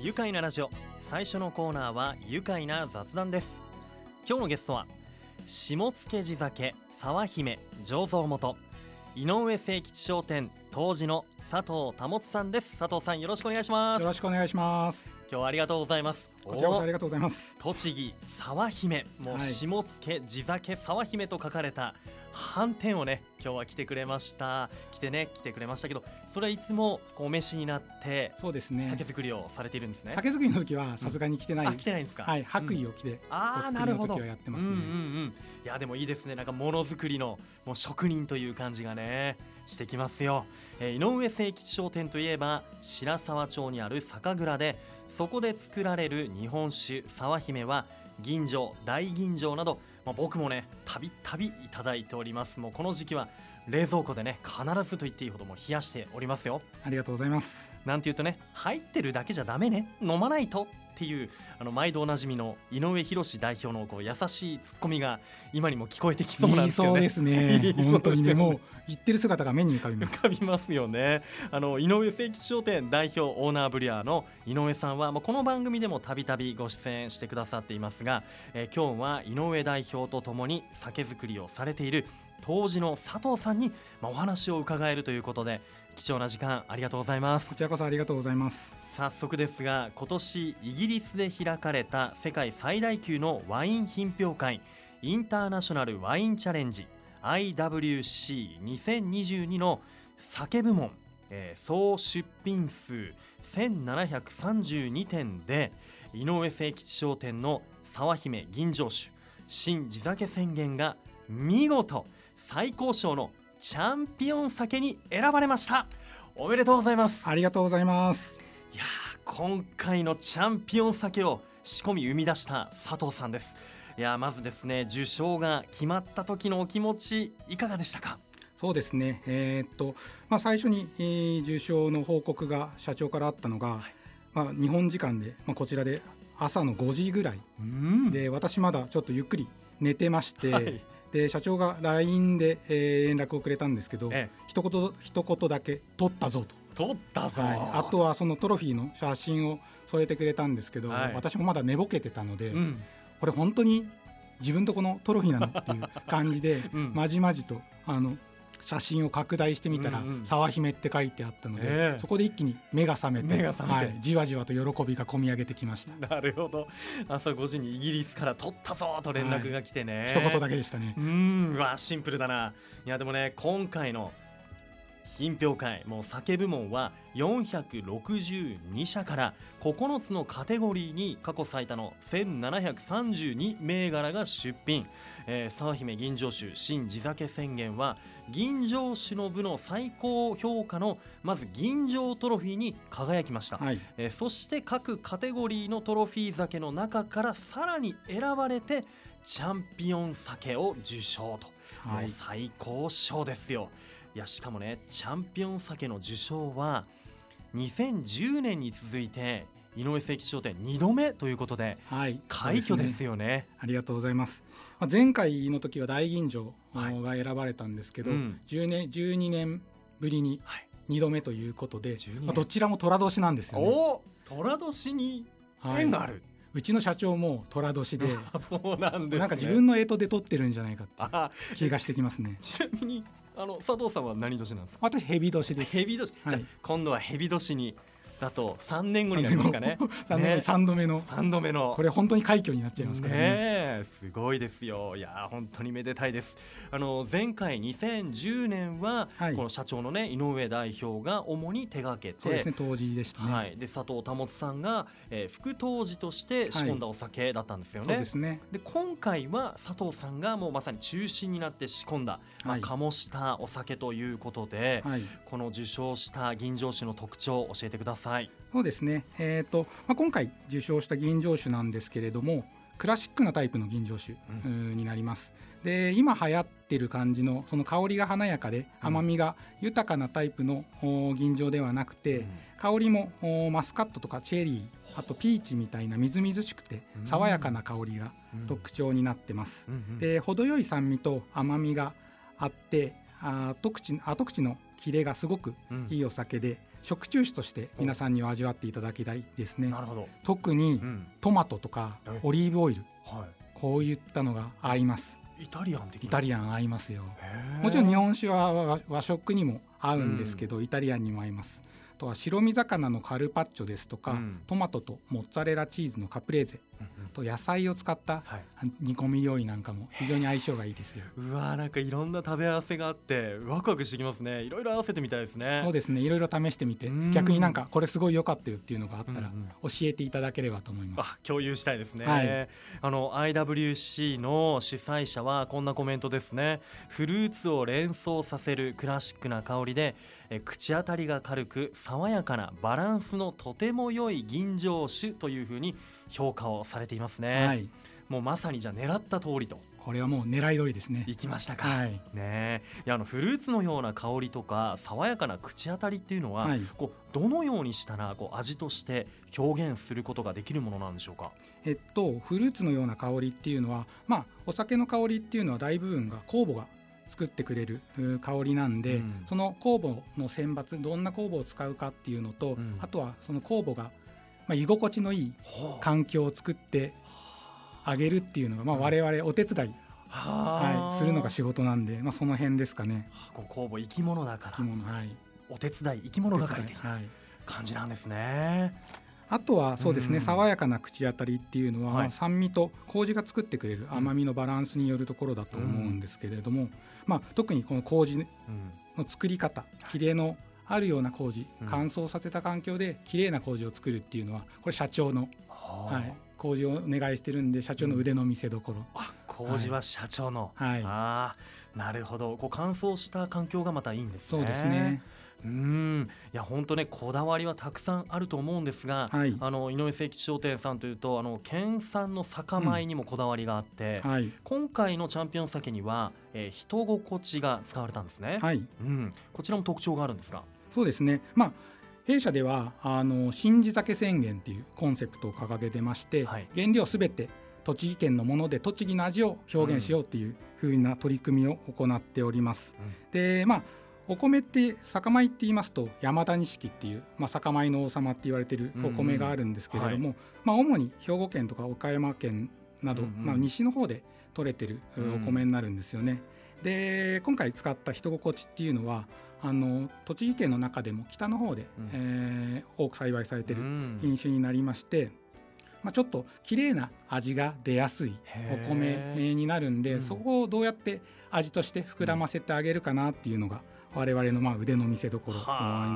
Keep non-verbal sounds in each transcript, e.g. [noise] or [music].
愉快なラジオ。最初のコーナーは愉快な雑談です。今日のゲストは下野地酒沢姫醸造元井上清吉商店当時の佐藤保さんです。佐藤さんよろしくお願いします。よろしくお願いします。今日はありがとうございますこちらこそありがとうございます。栃木沢姫。もう下野地酒沢姫と書かれた斑点をね今日は来てくれました。来てね来てくれましたけどそれはいつもこうお召しになってそうですね。酒造りをされているんですね。酒造りの時はさすがに来てない、うん、あ来てないんですか？はい白衣を着て、うん、ああなるほどやってますね、うんうんうん、いやでもいいですね。なんかものづくりのもう職人という感じがねしてきますよ、えー、井上清吉商店といえば白沢町にある酒蔵でそこで作られる日本酒沢姫は吟醸大吟醸などまあ、僕もねたびたびいただいております。もうこの時期は冷蔵庫でね必ずと言っていいほども冷やしておりますよ。ありがとうございます。なんて言うとね入ってるだけじゃダメね。飲まないとっていうあの毎度おなじみの井上博代表のこう優しいツッコミが今にも聞こえてきそうなんですけどね。[laughs] そうですね。本当にねもう言ってる姿が目に浮かびます。浮かびますよね。あの井上清吉商店代表オーナーブリアーの井上さんはまあこの番組でもたびたびご出演してくださっていますが、えー、今日は井上代表とともに酒造りをされている当時の佐藤さんにまあお話を伺えるということで貴重な時間ありがとうございます。こちらこそありがとうございます。早速ですが今年イギリスで開かれた世界最大級のワイン品評会インターナショナルワインチャレンジ IWC2022 の酒部門、えー、総出品数1732点で井上清吉商店の沢姫吟醸酒新地酒宣言が見事最高賞のチャンピオン酒に選ばれました。おめでとうございます。ありがとうございます。いや今回のチャンピオン酒を仕込み生み出した佐藤さんです。いやまずですね受賞が決まった時のお気持ちいかがでしたか？そうですね、えー、っとまあ、最初に、えー、受賞の報告が社長からあったのが、はい、まあ、日本時間で、まあ、こちらで朝の5時ぐらいで私まだちょっとゆっくり寝てまして、はいで社長が LINE で、えー、連絡をくれたんですけど、ええ、一言一言だけ「取ったぞ」と。取ったぞ、はい、あとはそのトロフィーの写真を添えてくれたんですけど、はい、私もまだ寝ぼけてたので、うん、これ本当に自分とこのトロフィーなのっていう感じで、[laughs] うん、まじまじとあの写真を拡大してみたら「沢姫」って書いてあったので、そこで一気に目が覚めてはい、じわじわと喜びがこみ上げてきました。なるほど。朝5時にイギリスから取ったぞと連絡が来てね、はい、一言だけでしたね。うん。わシンプルだな。いやでもね今回の品評会もう酒部門は462社から9つのカテゴリーに過去最多の1732銘柄が出品、えー、沢姫吟醸酒新地酒宣言は吟醸酒の部の最高評価のまず吟醸トロフィーに輝きました、はい、えー、そして各カテゴリーのトロフィー酒の中からさらに選ばれてチャンピオン酒を受賞と、はい、もう最高賞ですよ。いやしかもねチャンピオン酒の受賞は2010年に続いて井上清吉商店2度目ということで、はい、快挙ですよね、ね、ありがとうございます。前回の時は大吟醸が選ばれたんですけど、はいうん、10年12年ぶりに2度目ということで、はい、まあ、どちらも寅年なんですよね。寅年に縁がある、はい、うちの社長も寅年で [laughs] そうなんです、ね、なんか自分の干支で取ってるんじゃないかって気がしてきますね。ちなみにあの佐藤さんは何年なんですか？私蛇年です。蛇年、はい、じゃ今度は蛇年にだと3年後になりますかね。3年後 [laughs] 3度目の3度目のこれ本当に快挙になっちゃいますからね。ねすごいですよ。いや本当にめでたいです。あの前回2010年は、はい、この社長のね井上代表が主に手掛けて、そうですね当時でしたね。はい。で佐藤保さんが、えー、副当時として仕込んだお酒だったんですよね。そうですね。で今回は佐藤さんがもうまさに中心になって仕込んだ、まあ、醸したお酒ということで、はい、この受賞した吟醸酒の特徴を教えてください。そうですね、えーとまあ、今回受賞した吟醸酒なんですけれどもクラシックなタイプの吟醸酒、うん、になります。で今流行ってる感じのその香りが華やかで甘みが豊かなタイプの吟醸ではなくて、うん、香りもマスカットとかチェリーあとピーチみたいなみずみずしくて爽やかな香りが特徴になってます、で程よい酸味と甘みがあって後口後口のキレがすごくいいお酒で、食中酒として皆さんには味わっていただきたいですね。なるほど、特にうん。トマトとかえオリーブオイル。はこういったのが合います。い、イタリアン的イタリリアン合いますよ。もちろん日本酒は和和食にも合うんですけど、イタリアンにも合います。あとは白身魚のカルパッチョですとか、うん。トマトとモッツァレラチーズのカプレーゼ。うんうんと野菜を使ったはい。煮込み料理なんかも非常に相性がいいですよ。うわーなんかいろんな食べ合わせがあってワクワクしてきますね。いろいろ合わせてみたいですね。そうですね。いろいろ試してみてうん。逆になんかこれすごい良かったよっていうのがあったらうんうん教えていただければと思います、あ共有したいですね、はい。あの IWC の主催者はこんなコメントですね。フルーツを連想させるクラシックな香りでえ口当たりが軽く爽やかなバランスのとても良い吟醸酒というふうに評価をされていますね、はい。もうまさにじゃあ狙った通りと。これはもう狙い通りですね。いきましたか、はい。ね。えいやあのフルーツのような香りとか爽やかな口当たりっていうのは、はい。こうどのようにしたらこう味として表現することができるものなんでしょうか？えっとフルーツのような香りっていうのはまあお酒の香りっていうのは大部分が酵母が作ってくれるう香りなんで、うん。その酵母の選抜どんな酵母を使うかっていうのと、うん。あとはその酵母が、まあ、居心地のいい環境を作ってあげるっていうのが、まあ、うん我々お手伝い、ははい、するのが仕事なんで、まあ、その辺ですかね。こう酵母生き物だから。着物はい。お手伝い生き物係的なはい。感じなんですね。あとはそうですね、うん。爽やかな口当たりっていうのは、はい。まあ酸味と麹が作ってくれる甘みのバランスによるところだと思うんですけれども、まあ、特にこの麹うん。の作り方綺麗のあるような麹うん。乾燥させた環境で綺麗な麹を作るっていうのはこれ社長の、はい、麹をお願いしてるんで社長の腕の見せ所、あ麹は社長の、はい。ああなるほど。こう乾燥した環境がまたいいんですね。そうですね。うん。いや本当ねこだわりはたくさんあると思うんですが、はい。あの井上誠吉商店さんというとあの県産の酒米にもこだわりがあって、はい。今回のチャンピオン酒には、えー人心地が使われたんですね、はい。うん、こちらも特徴があるんですがそうですね。まあ弊社ではあの新地酒宣言っていうコンセプトを掲げてまして、はい。原料すべて栃木県のもので栃木の味を表現しようっていう風な取り組みを行っております。でまあお米って酒米って言いますと山田錦っていう、まあ、酒米の王様って言われてるお米があるんですけれども、まあ、主に兵庫県とか岡山県など、うんうん。まあ、西の方で取れてるうん。お米になるんですよね。で今回使った人心地っていうのはあの栃木県の中でも北の方で、うん。えー多く栽培されてるうん。品種になりまして、まあ、ちょっと綺麗な味が出やすいお米になるんで、うん。そこをどうやって味として膨らませてあげるかなっていうのが我々のまあ腕の見せ所に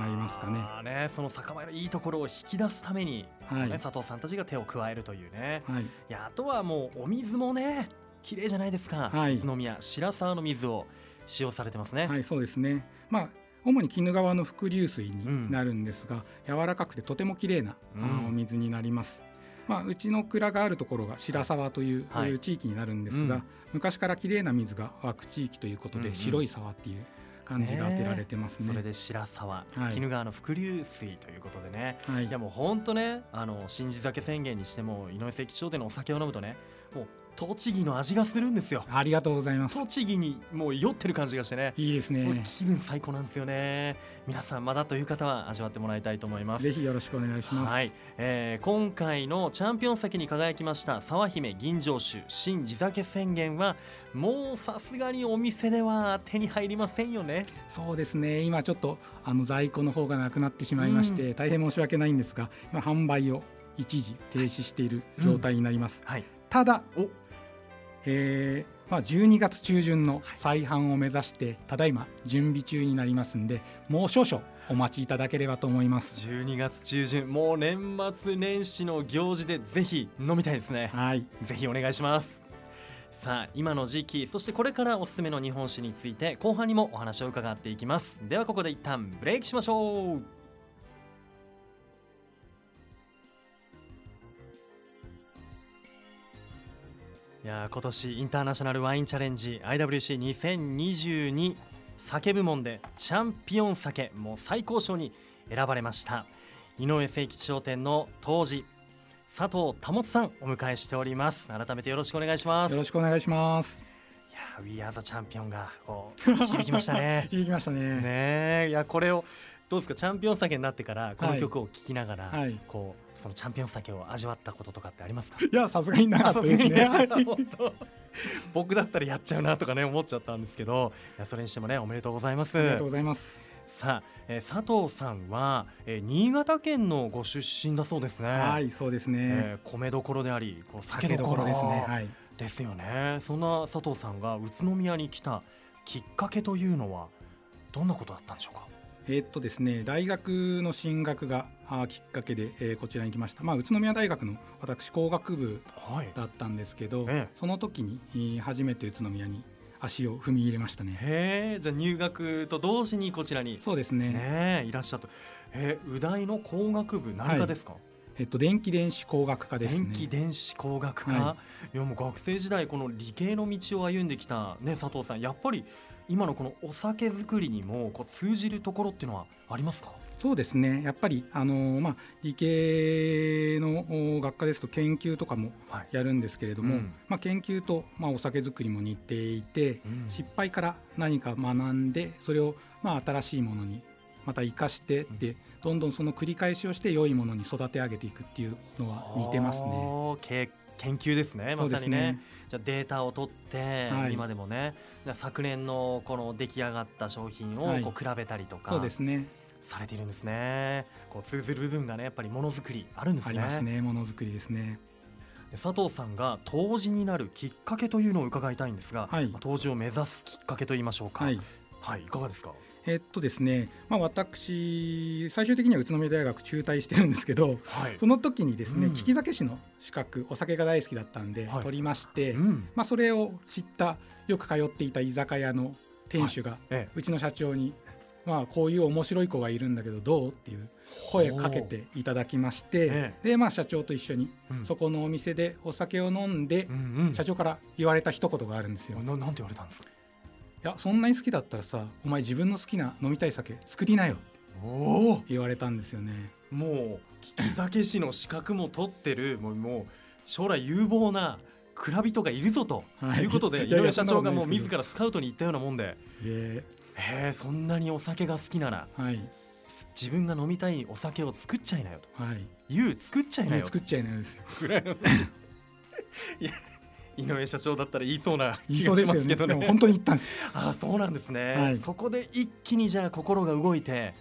なりますかね。はあねその酒米のいいところを引き出すために、はい。ね、佐藤さんたちが手を加えるというね。はい、いやあとはもうお水もね綺麗じゃないですか、はい。宇都宮白沢の水を使用されてますね、はい、そうですね。まあ主に鬼怒川の伏流水になるんですが、柔らかくてとても綺麗な、うん。お水になります。まあ、うちの蔵があるところが白沢という、はい。いう地域になるんですが、うん。昔から綺麗な水が湧く地域ということで、うんうん。白い沢っていう感じが当てられてますね。それで白沢、はい。鬼怒川の伏流水ということでね。はい。いやもうほんとねあの新地酒宣言にしても井上関商店のお酒を飲むとねもう栃木の味がするんですよありがとうございます。栃木にもう酔ってる感じがしてねいいですね。気分最高なんですよね皆さんまだという方は味わってもらいたいと思いますぜひよろしくお願いします。はい、えー今回のチャンピオン席に輝きました沢姫吟醸酒新地酒宣言はもうさすがにお店では手に入りませんよねそうですね。今ちょっとあの在庫の方がなくなってしまいまして、大変申し訳ないんですが、今販売を一時停止している状態になります。はいただお、えーまあ12月中旬の再販を目指して、ただいま準備中になりますんで、もう少々お待ちいただければと思います。12月中旬もう年末年始の行事でぜひ飲みたいですね。はい、ぜひお願いします。さあ今の時期そしてこれからおすすめの日本酒について後半にもお話を伺っていきます。ではここで一旦ブレイクしましょういやー今年インターナショナルワインチャレンジ IWC2022 酒部門でチャンピオン酒もう最高賞に選ばれました。井上誠吉商店の当時佐藤保さんお迎えしております。改めてよろしくお願いします。よろしくお願いします。いやー We are the champion がこう響きましたね。響きましたね。[laughs] ねえいやこれをどうですか？チャンピオン酒になってからこの曲を聴きながら、はい。こうそのチャンピオン酒を味わったこととかってありますか？いやさすがになかったですね。[laughs] 僕だったらやっちゃうなとかね思っちゃったんですけどそれにしてもねおめでとうございますありがとうございます。さあ、えー佐藤さんは、えー新潟県のご出身だそうですねはい、そうですね。えー米どころでありこう酒どころですね。はい。ですよねそんな佐藤さんが宇都宮に来たきっかけというのはどんなことだったんでしょうか？えーっとですね、大学の進学がきっかけで、えーこちらに来ました。まあ宇都宮大学の私工学部はい。だったんですけど、ええ。その時にえー初めて宇都宮に足を踏み入れましたね。へえじゃあ入学と同時にこちらにそうですね。ねえいらっしゃった。えー、宇大の工学部何科ですか、えっと電気電子工学科ですね。電気電子工学科、、はいやもう学生時代この理系の道を歩んできたね佐藤さん。やっぱり今のこのお酒作りにもこう通じるところっていうのはありますか？そうですね。やっぱりあのーまあ理系のお学科ですと研究とかもはい。やるんですけれども、うん。まあ研究とまあお酒作りも似ていて、うん。失敗から何か学んでそれをまあ新しいものにまた生かしてって、どんどんその繰り返しをして良いものに育て上げていくっていうのは似てますね。おーけ研究ですねまさにねね。じゃあデータを取って、はい今でもね昨年のこの出来上がった商品をはいこう比べたりとか、そうですね。されているんですねこう通ずる部分がねやっぱりものづくりあるんですねありますね。ものづくりですね。で佐藤さんが杜氏になるきっかけというのを伺いたいんですが、はいまあを目指すきっかけと言いましょうかはい。はい、いかがですか？えっとですね、まあ私最終的には宇都宮大学中退してるんですけど、はい。その時にですね、うん。利き酒師の資格お酒が大好きだったんで、はい。取りまして、うん。まあそれを知ったよく通っていた居酒屋の店主が、えうちの社長に、まあ、こういう面白い子がいるんだけどどうっていう声をかけていただきまして、えで、まあ、社長と一緒にうん。そこのお店でお酒を飲んでう、んうん。社長から言われた一言があるんですよ。いななんて言われたんですか？やそんなに好きだったらさお前自分の好きな飲みたい酒作りなよおお。言われたんですよね。もう利き酒師の資格も取ってるもうもう将来有望な蔵人がいるぞとはい。いうことで、[laughs] い井上社長がもう自らスカウトに行ったようなもんで。え。へえそんなにお酒が好きならーはい。自分が飲みたいお酒を作っちゃいなよと。はい。言う作っちゃいなよ。作っちゃいないですよ。いや [laughs] 井上社長だったら言いそうな気がし。ますけどねでも本当に言ったんです。ああそうなんですね、はいそこで一気にじゃあ心が動いて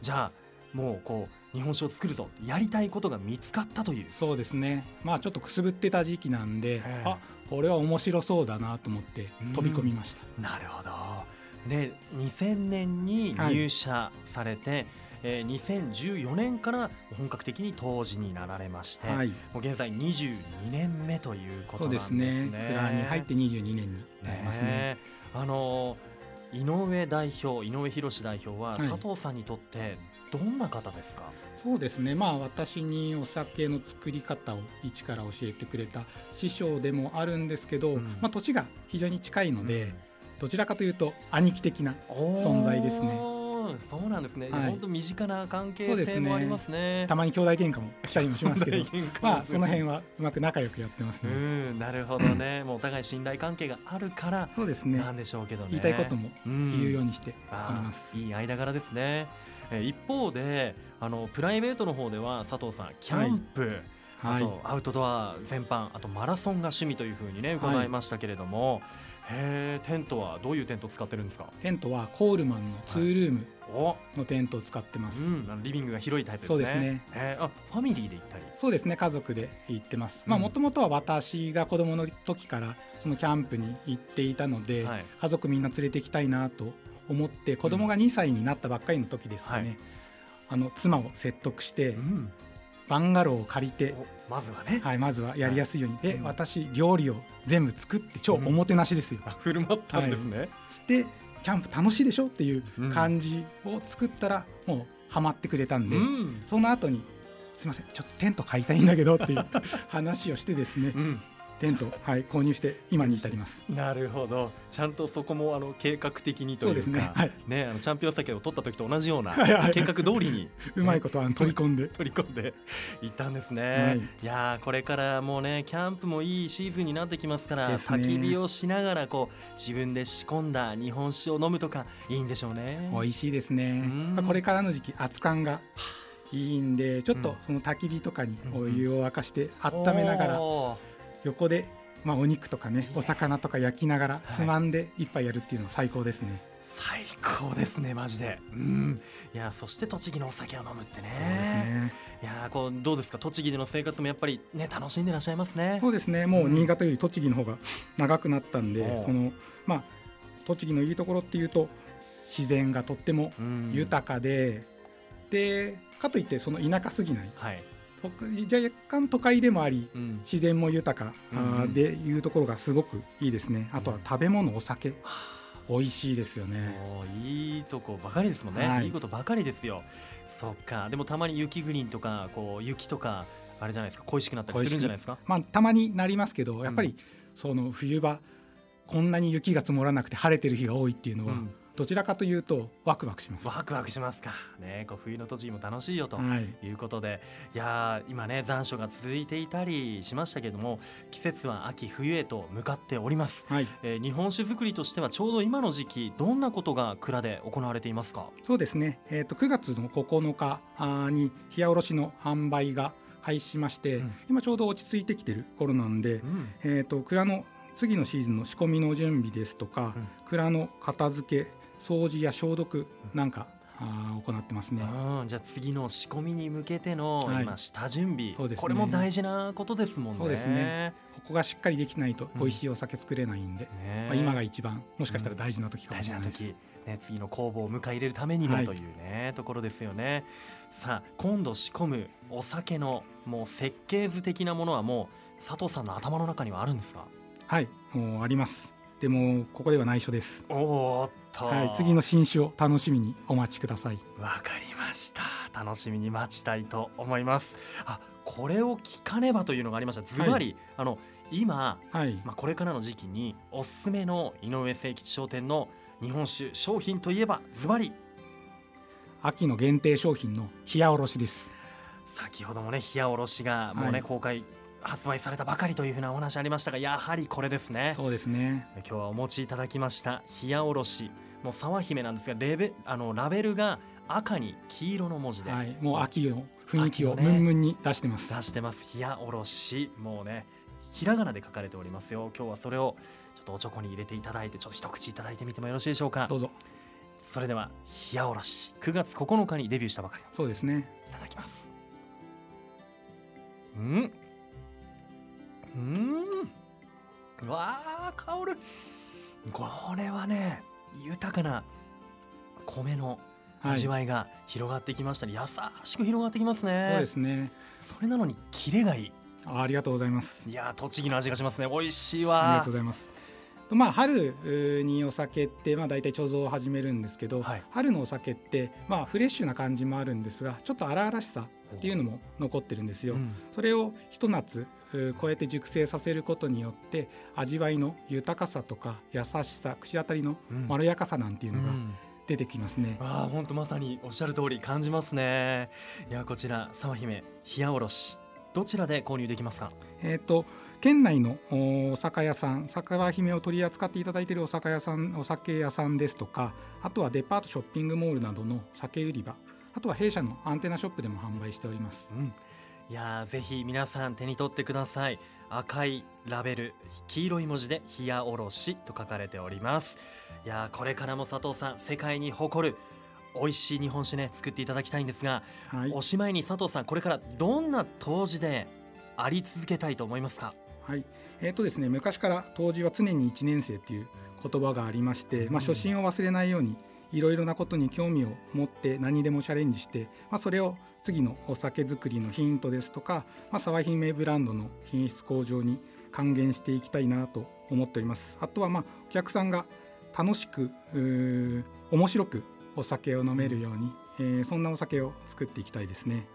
じゃあもうこう日本酒を作るぞやりたいことが見つかったというそうですね。まあちょっとくすぶってた時期なんで、えあこれは面白そうだなと思って飛び込みました。なるほどで2000年に入社されて、えー2014年から本格的に当時になられまして、はい。もう現在22年目ということそうなんですすでね。ね。蔵に入って22年になりますね。ねあの井上代表井上博代表ははい佐藤さんにとってどんな方ですか、そうですね。まあ私にお酒の作り方を一から教えてくれた師匠でもあるんですけど、うんまあ年が非常に近いので、うんどちらかというと兄貴的な存在ですねおーそうなんですね。はい本当身近な関係性もありますね。たまに兄弟喧嘩もしたりもしますけど [laughs] まあその辺はうまく仲良くやってますうね。ん、なるほどね。[laughs] もうお互い信頼関係があるからそうですね。なんでしょうけどね。言いたいこともうん言うようにしてあーおります。いい間柄ですね。えー一方であのプライベートの方では佐藤さんキャンプ、あはい。とアウトドア全般あとマラソンが趣味というふうにね伺いましたけれども、へーテントはどういうテントを使ってるんですか？テントはコールマンのツールームお、のテントを使ってます。うん、あのリビングが広いタイプですね。そうですね。あファミリーで行ったり？そうですね家族で行ってます。まあうん。もともとは私が子供の時からそのキャンプに行っていたので、はい。家族みんな連れて行きたいなと思って子供が2歳になったばっかりの時ですかね、はい。あの妻を説得してうん。バンガローを借りて、おまずはね、はい、まずはやりやすいように、でうん。私料理を全部作って超おもてなしですよ、あ振る舞ったんですね、してキャンプ楽しいでしょっていううん感じを作ったらもうハマってくれたんで、うん。その後にすいませんちょっとテント買いたいんだけどっていう [laughs] 話をしてですね。うんテント、はい、購入して今に至ります。なるほど。ちゃんとそこもあの計画的にというかね,、はい、ねあのチャンピオン酒を取った時と同じような計画通りに、[laughs] うまいことあの取り込んで取り込んでいったんですね、はい、いやこれからもうねキャンプもいいシーズンになってきますから、ね、焚き火をしながらこう自分で仕込んだ日本酒を飲むとかいいんでしょうね。美味しいですね。これからの時期熱燗がいいんでちょっとその焚き火とかにお湯を沸かして温めながら横でまあお肉とかねお魚とか焼きながらつまんで一杯やるっていうのは最高ですね。最高ですねマジで。うん。いやそして栃木のお酒を飲むってね。そうですね。いやこうどうですか？栃木での生活もやっぱりね楽しんでらっしゃいますね。そうですね。もう新潟より栃木の方が長くなったんで、うん、そのまあ栃木のいいところっていうと自然がとっても豊かで、うん、でかといってその田舎すぎない、はい、若干都会でもあり、うん、自然も豊か、うん、でいうところがすごくいいですね。あとは食べ物お酒、美味しいですよね。いいとこばかりですもんね、はい、いいことばかりですよ。そっか。でもたまに雪国とかこう雪とかあれじゃないですか。恋しくなったりするんじゃないですか？まあたまになりますけどやっぱり、その冬場こんなに雪が積もらなくて晴れてる日が多いっていうのは、うんどちらかというとワクワクします。ワクワクしますか。ねこう冬の栃木も楽しいよとい。うことで、はい、いや今ね残暑が続いていたりしましたけども季節は秋冬へと向かっております、はい、えー、日本酒造りとしてはちょうど今の時期どんなことが蔵で行われていますか？そうですね。えっ、ー、と9月の9日に冷や卸の販売が開始しまして、うん、今ちょうど落ち着いてきてる頃なんで、うん、えっ、と蔵の次のシーズンの仕込みの準備ですとか、うん、蔵の片付け掃除や消毒なんか、あ行ってますね。じゃあ次の仕込みに向けての今下準備、はいね、これも大事なことですもんね。そうですね。ここがしっかりできないと美味しいお酒作れないんで、うん、まあ、今が一番もしかしたら大事な時かもしれないです、うん、ね、次の工房を迎え入れるためにもというね、はい、ところですよね。さあ今度仕込むお酒のもう設計図的なものはもう佐藤さんの頭の中にはあるんですか？はいもうありますでもここでは内緒です。おっと、はい、次の新種を楽しみにお待ちください。わかりました。楽しみに待ちたいと思います。あこれを聞かねばというのがありました。ズバリ、あの今、はい、まあ、これからの時期におすすめの井上誠吉商店の日本酒商品といえばズバリ秋の限定商品の冷やおろしです。先ほどもね冷やおろしがもうね、はい、公開発売されたばかりというふうなお話ありましたがやはりこれですね。そうですね。今日はお持ちいただきました冷やおろし。もう沢姫なんですがレベあのラベルが赤に黄色の文字で、はい、もう秋の雰囲気をムンムンに出してます、ね、出してます。冷やおろし。もうねひらがなで書かれておりますよ。今日はそれをちょっとおちょこに入れていただいてちょっと一口いただいてみてもよろしいでしょうか。どうぞ。それでは冷やおろし。9月9日にデビューしたばかりそうですね。いただきます。うんうん。わあ香る。これはね豊かな米の味わいが広がってきましたね、はい、優しく広がってきますね。そうですね。それなのにキレがいい。あありがとうございます。いや栃木の味がしますね。美味しいわありがとうございますまあ、春にお酒って、まあ、大体貯蔵を始めるんですけど、はい、春のお酒って、まあ、フレッシュな感じもあるんですがちょっと荒々しさっていうのも残ってるんですよ。うん、それをひと夏こうやって熟成させることによって味わいの豊かさとか優しさ口当たりのまろやかさなんていうのが出てきますね。うん、あ本当まさにおっしゃる通り感じますね。いやこちら沢姫冷やおろしどちらで購入できますか？えっ、と県内のお酒屋さん酒場姫を取り扱っていただいているお酒屋さんお酒屋さんですとかあとはデパートショッピングモールなどの酒売り場あとは弊社のアンテナショップでも販売しております、うん、いやぜひ皆さん手に取ってください。赤いラベル黄色い文字で冷やおろしと書かれております。いやこれからも佐藤さん世界に誇る美味しい日本酒ね作っていただきたいんですが、はい、おしまいに佐藤さんこれからどんな杜氏であり続けたいと思いますか？はい。えーとですね、昔から杜氏は常に1年生っていう言葉がありまして、まあ、初心を忘れないようにいろいろなことに興味を持って何でもチャレンジして、まあ、それを次のお酒造りのヒントですとか、まあ、沢姫ブランドの品質向上に還元していきたいなと思っております。あとはまあお客さんが楽しく面白くお酒を飲めるように、えー、そんなお酒を作っていきたいですね。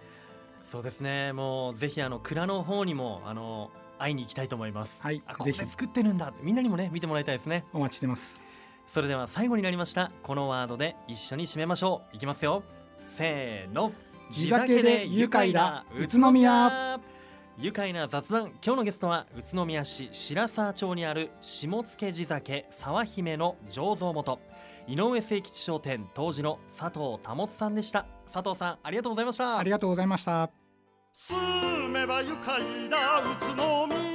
そうですね。もうぜひあの蔵の方にもあの会いに行きたいと思います。はいあここぜひで作ってるんだみんなにもね見てもらいたいですね。お待ちしてます。それでは最後になりました。このワードで一緒に締めましょう。いきますよ。せーの。地酒で愉快だ宇都宮。愉快な雑談。今日のゲストは宇都宮市白沢町にある下野地酒沢姫の醸造元。井上誠吉商店当時の佐藤保さんでした。佐藤さんありがとうございました。ありがとうございました住めば愉快な宇都宮。